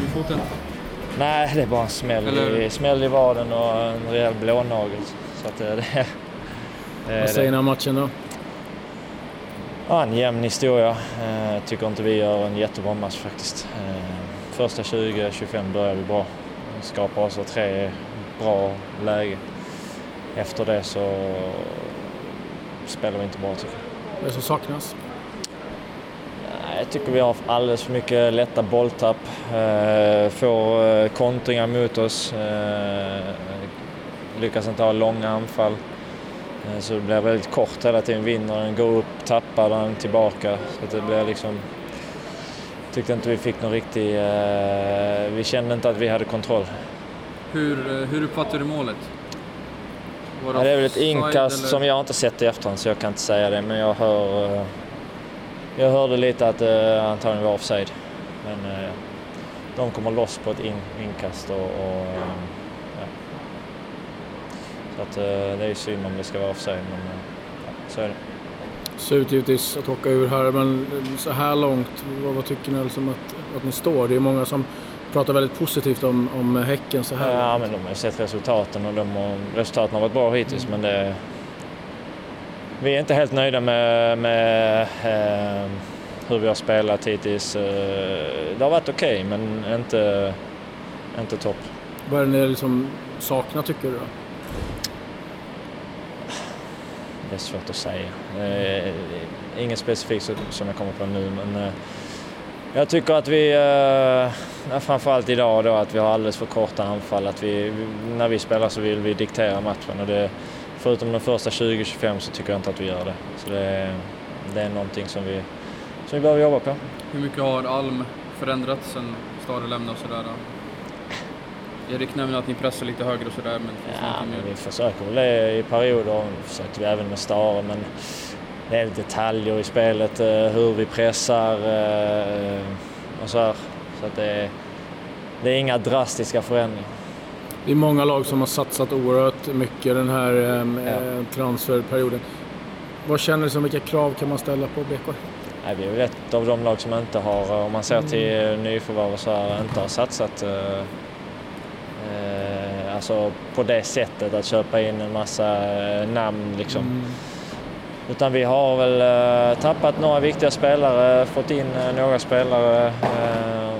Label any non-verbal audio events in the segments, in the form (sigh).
med foten? Nej, det är bara en smäll, Eller- i, smäll i vaden och en rejäl blånagel. Så att eh, (laughs) det, det, Vad säger ni om matchen då? Ja, en jämn historia. Eh, tycker inte vi gör en jättebra match faktiskt. Eh, första 20-25 börjar vi bra. Skapar oss tre bra lägen. Efter det så spelar vi inte bra tycker jag. Vad är det som saknas? Jag tycker vi har alldeles för mycket lätta bolltapp. Eh, får eh, kontringar mot oss. Eh, lyckas inte ha långa anfall. Så det blir väldigt kort hela tiden. Vinner den, går upp, tappar den, tillbaka. Så det blir liksom... Tyckte inte vi fick någon riktig... Vi kände inte att vi hade kontroll. Hur, hur uppfattar du målet? Var Ja, det är väl ett inkast som jag inte sett i efterhand så jag kan inte säga det. Men jag hör... eh, Jag hörde lite att det antagligen var offside. Men eh, de kommer loss på ett in, inkast och... och eh, ja. Så att eh, det är ju synd om det ska vara offside men eh, ja, så är det. Surt givetvis att åka ur här, men så här långt, vad, vad tycker ni liksom att, att ni står? Det är många som pratar väldigt positivt om, om Häcken så här Ja, långt. men de har ju sett resultaten och de har, resultaten har varit bra hittills men det... Vi är inte helt nöjda med, med eh, hur vi har spelat hittills. Eh, Det har varit okej men inte, inte topp. Vad är det ni liksom saknar tycker du då? Det är svårt att säga. Eh, Inget specifikt som- jag kommer på nu men eh, jag tycker att vi, eh, framförallt idag då, att vi har alldeles för korta anfall. Att vi, när vi spelar så vill vi diktera matchen och det, förutom de första 20-25 så tycker jag inte att vi gör det. Så det, det är någonting som vi, som vi behöver jobba på. Hur mycket har Alm förändrats sen Stare lämnade och sådär? Erik nämnde att ni pressar lite högre och sådär, men finns Ja, men mer? vi försöker väl det i perioder. Försökte vi även med Stare, men det är detaljer i spelet, eh, hur vi pressar eh, och så här. Så att det, är, det är inga drastiska förändringar. Det är många lag som har satsat oerhört mycket den här ehm, Ja. eh, transferperioden. Vad känner du som, vilka krav kan man ställa på BK? Nej, vi är väl ett av de lag som inte har, om man ser till nyförvärv och så här, inte har satsat eh, eh, alltså på det sättet att köpa in en massa eh, namn liksom. Mm. Utan vi har väl eh, tappat några viktiga spelare, fått in eh, några spelare. Eh,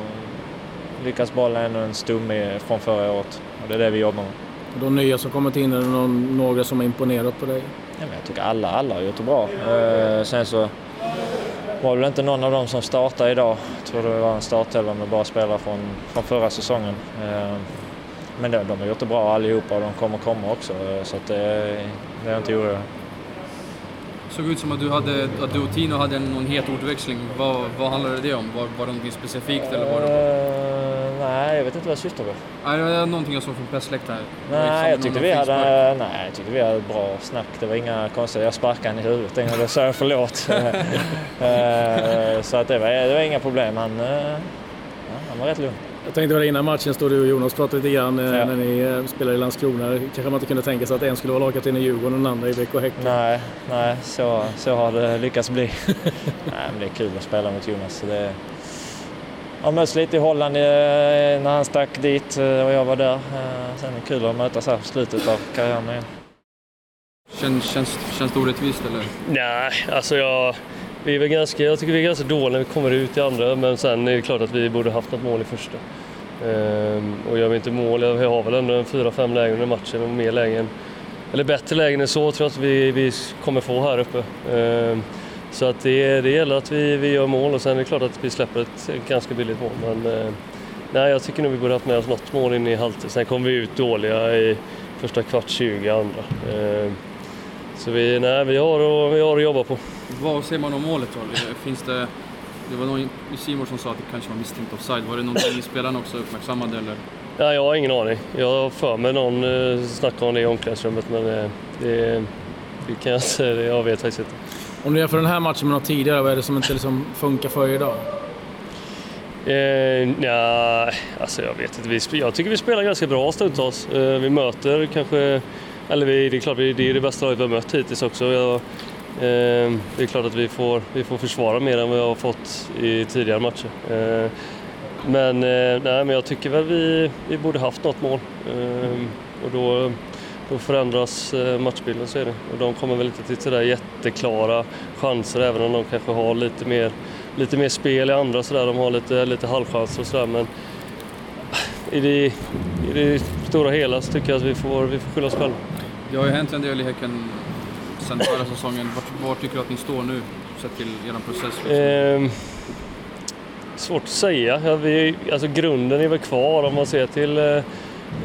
lyckats behålla ännu en stomme från förra året. Och det är det vi jobbar med. De nya som kommit in, är det någon, några som har imponerat på dig? Ja, men jag tycker alla, alla har gjort det bra. Eh, sen så var det väl inte någon av dem som startade idag. Jag tror det var en startelva med bara spelare från, från förra säsongen. Eh, men de, de har gjort det bra allihopa och de kommer komma också. Eh, Så att det, det är jag inte orolig såg ut som att du, hade, att du och Tino hade någon het ordväxling. Vad, vad handlade det om? Var, var det någonting specifikt eller var det... Eh, nej, jag vet inte vad jag syftar på. Nej, det var någonting jag såg från pressläktaren. Var liksom Nej, jag tyckte vi hade, nej, jag tyckte vi hade bra snack. Det var inga konstigheter. Jag sparkade han i huvudet en gång, då sa jag förlåt. (laughs) Eh, så att det, var, det var inga problem. Han, ja, han var rätt lugn. Jag tänkte väl innan matchen stod du och Jonas pratade lite grann eh, Ja. när ni eh, spelade i Landskrona. Kanske man inte kunde tänka sig att en skulle vara lagkapten i Djurgården och den andra i BK Häcken. Nej, nej så, så har det lyckats bli. (laughs) nej, men det är kul att spela mot Jonas. Så det, jag möts lite i Holland eh, när han stack dit och jag var där. Sen är det kul att mötas här på slutet av karriären igen. Känns, känns, känns det orättvist eller? Nej, alltså jag, vi är väl ganska, jag tycker vi är ganska dåliga när vi kommer ut i andra, men sen är det klart att vi borde haft något mål i första. Ehm, och gör vi inte mål, vi har väl ändå en fyra, fem lägen under matchen och mer lägen, eller bättre lägen än så tror jag att vi, vi kommer få här uppe. Ehm, så att det, det gäller att vi, vi gör mål och sen är det klart att vi släpper ett ganska billigt mål. Men eh, nej, jag tycker nog vi borde haft med oss något mål in i halvtid. Sen kom vi ut dåliga i första kvart 20 andra. Ehm, så vi, nej, vi, har, att- vi har att jobba på. Vad säger man om målet då? Finns det... Det var någon i Simon som sa att det kanske var misstänkt offside. Var det någonting spelarna också uppmärksammade eller? Nej, jag har ingen aning. Jag har för mig någon eh, snackade om det i omklädningsrummet men eh, det, det kan jag inte, det- jag vet faktiskt inte. Om du jämför den här matchen med något tidigare, vad är det som inte liksom funkar för er idag? Eh, nja, alltså jag vet inte. Vi, jag tycker vi spelar ganska bra stundtals. Eh, vi möter kanske, eller vi, det är klart det är det bästa laget vi har mött hittills också. Jag, eh, det är klart att vi får, vi får försvara mer än vad vi har fått i tidigare matcher. Eh, men, eh, nej, men jag tycker väl vi, vi borde haft något mål. Ehm, och då, då förändras eh, matchbilden så är det. Och de kommer väl inte till sådär jätteklara chanser även om de kanske har lite mer, lite mer spel i andra sådär. De har lite, lite halvchanser och sådär men i det, i det stora hela så tycker jag att vi får, vi får skylla oss själva. Det har ju hänt en del i Häcken sen förra säsongen. Var, var tycker du att ni står nu, sett till er process? Liksom? Eh, svårt att säga. Ja, vi, alltså grunden är väl kvar om man ser till eh,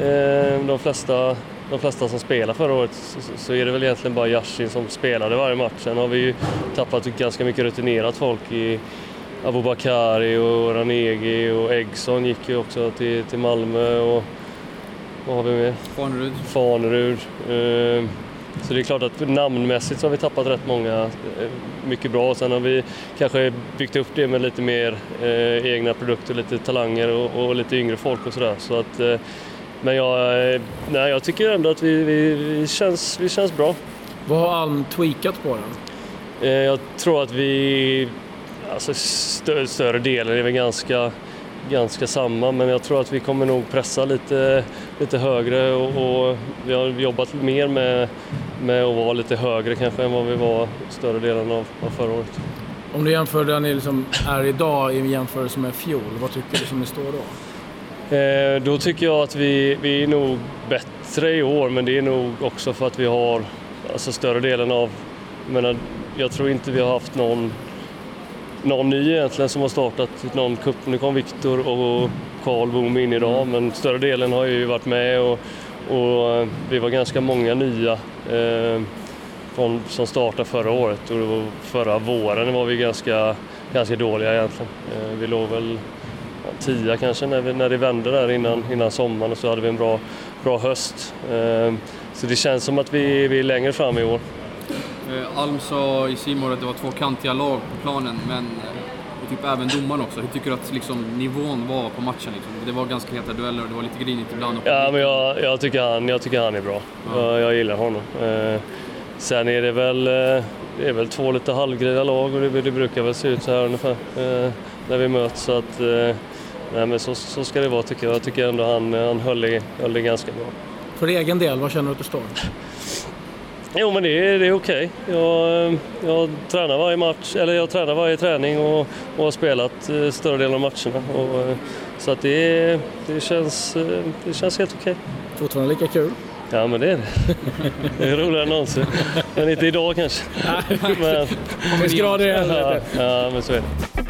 ehm, de, flesta, de flesta som spelar förra året så, så är det väl egentligen bara Yashin som spelade varje match. Sen har vi ju tappat ganska mycket rutinerat folk i Abubakari och Ranegi och Eggson gick ju också till, till Malmö och vad har vi mer? Fanerud. Fanerud. Eh, så det är klart att namnmässigt så har vi tappat rätt många, eh, mycket bra. Sen har vi kanske byggt upp det med lite mer eh, egna produkter, lite talanger och, och lite yngre folk och sådär. Så att, eh, men jag, eh, nej, jag tycker ändå att vi, vi, vi, känns, vi känns bra. Vad har Alm tweakat på den? Eh, jag tror att vi, alltså stö, större delen är väl ganska ganska samma men jag tror att vi kommer nog pressa lite, lite högre och, och vi har jobbat mer med, med att vara lite högre kanske än vad vi var större delen av, av förra året. Om du jämför där ni liksom är idag i jämförelse med fjol, vad tycker du som ni står då? Eh, då tycker jag att vi, vi är nog bättre i år men det är nog också för att vi har alltså större delen av, jag, menar, jag tror inte vi har haft någon någon ny egentligen som har startat någon cup. Nu kom Viktor och Karl Boom in idag men större delen har ju varit med och, och eh, vi var ganska många nya eh, från, som startade förra året och förra våren var vi ganska, ganska dåliga egentligen. Eh, vi låg väl tia kanske när, vi, när det vände där innan, innan sommaren och så hade vi en bra, bra höst. Eh, så det känns som att vi, vi är längre fram i år. Eh, Alm sa i Simor att det var två kantiga lag på planen, men och typ även domaren också. Hur tycker du att liksom, nivån var på matchen? Liksom? Det var ganska heta dueller och det var lite grinigt ibland. Ja, men jag, jag, tycker han, jag tycker han är bra. Ja. Jag, jag, gillar honom. Eh, sen är det väl, eh, det är väl två lite halvgrida lag och det, det, brukar väl se ut så här ungefär eh, när vi möts. Så att, eh, nej, men så, så ska det vara tycker jag. Jag tycker ändå han, han höll, det, höll det ganska bra. För egen del, vad känner du att du står? Jo men det är, det är okej. Okay. Jag, jag tränar varje match, eller jag tränar varje träning och, och har spelat eh, större delen av matcherna. Och, eh, så att det, det, känns, eh, det känns helt okej. Okay. Fortfarande lika kul? Ja men det är det. (laughs) Det är roligare än någonsin. Men inte idag kanske. (laughs) men, Vi ska det ja, ja men så är det.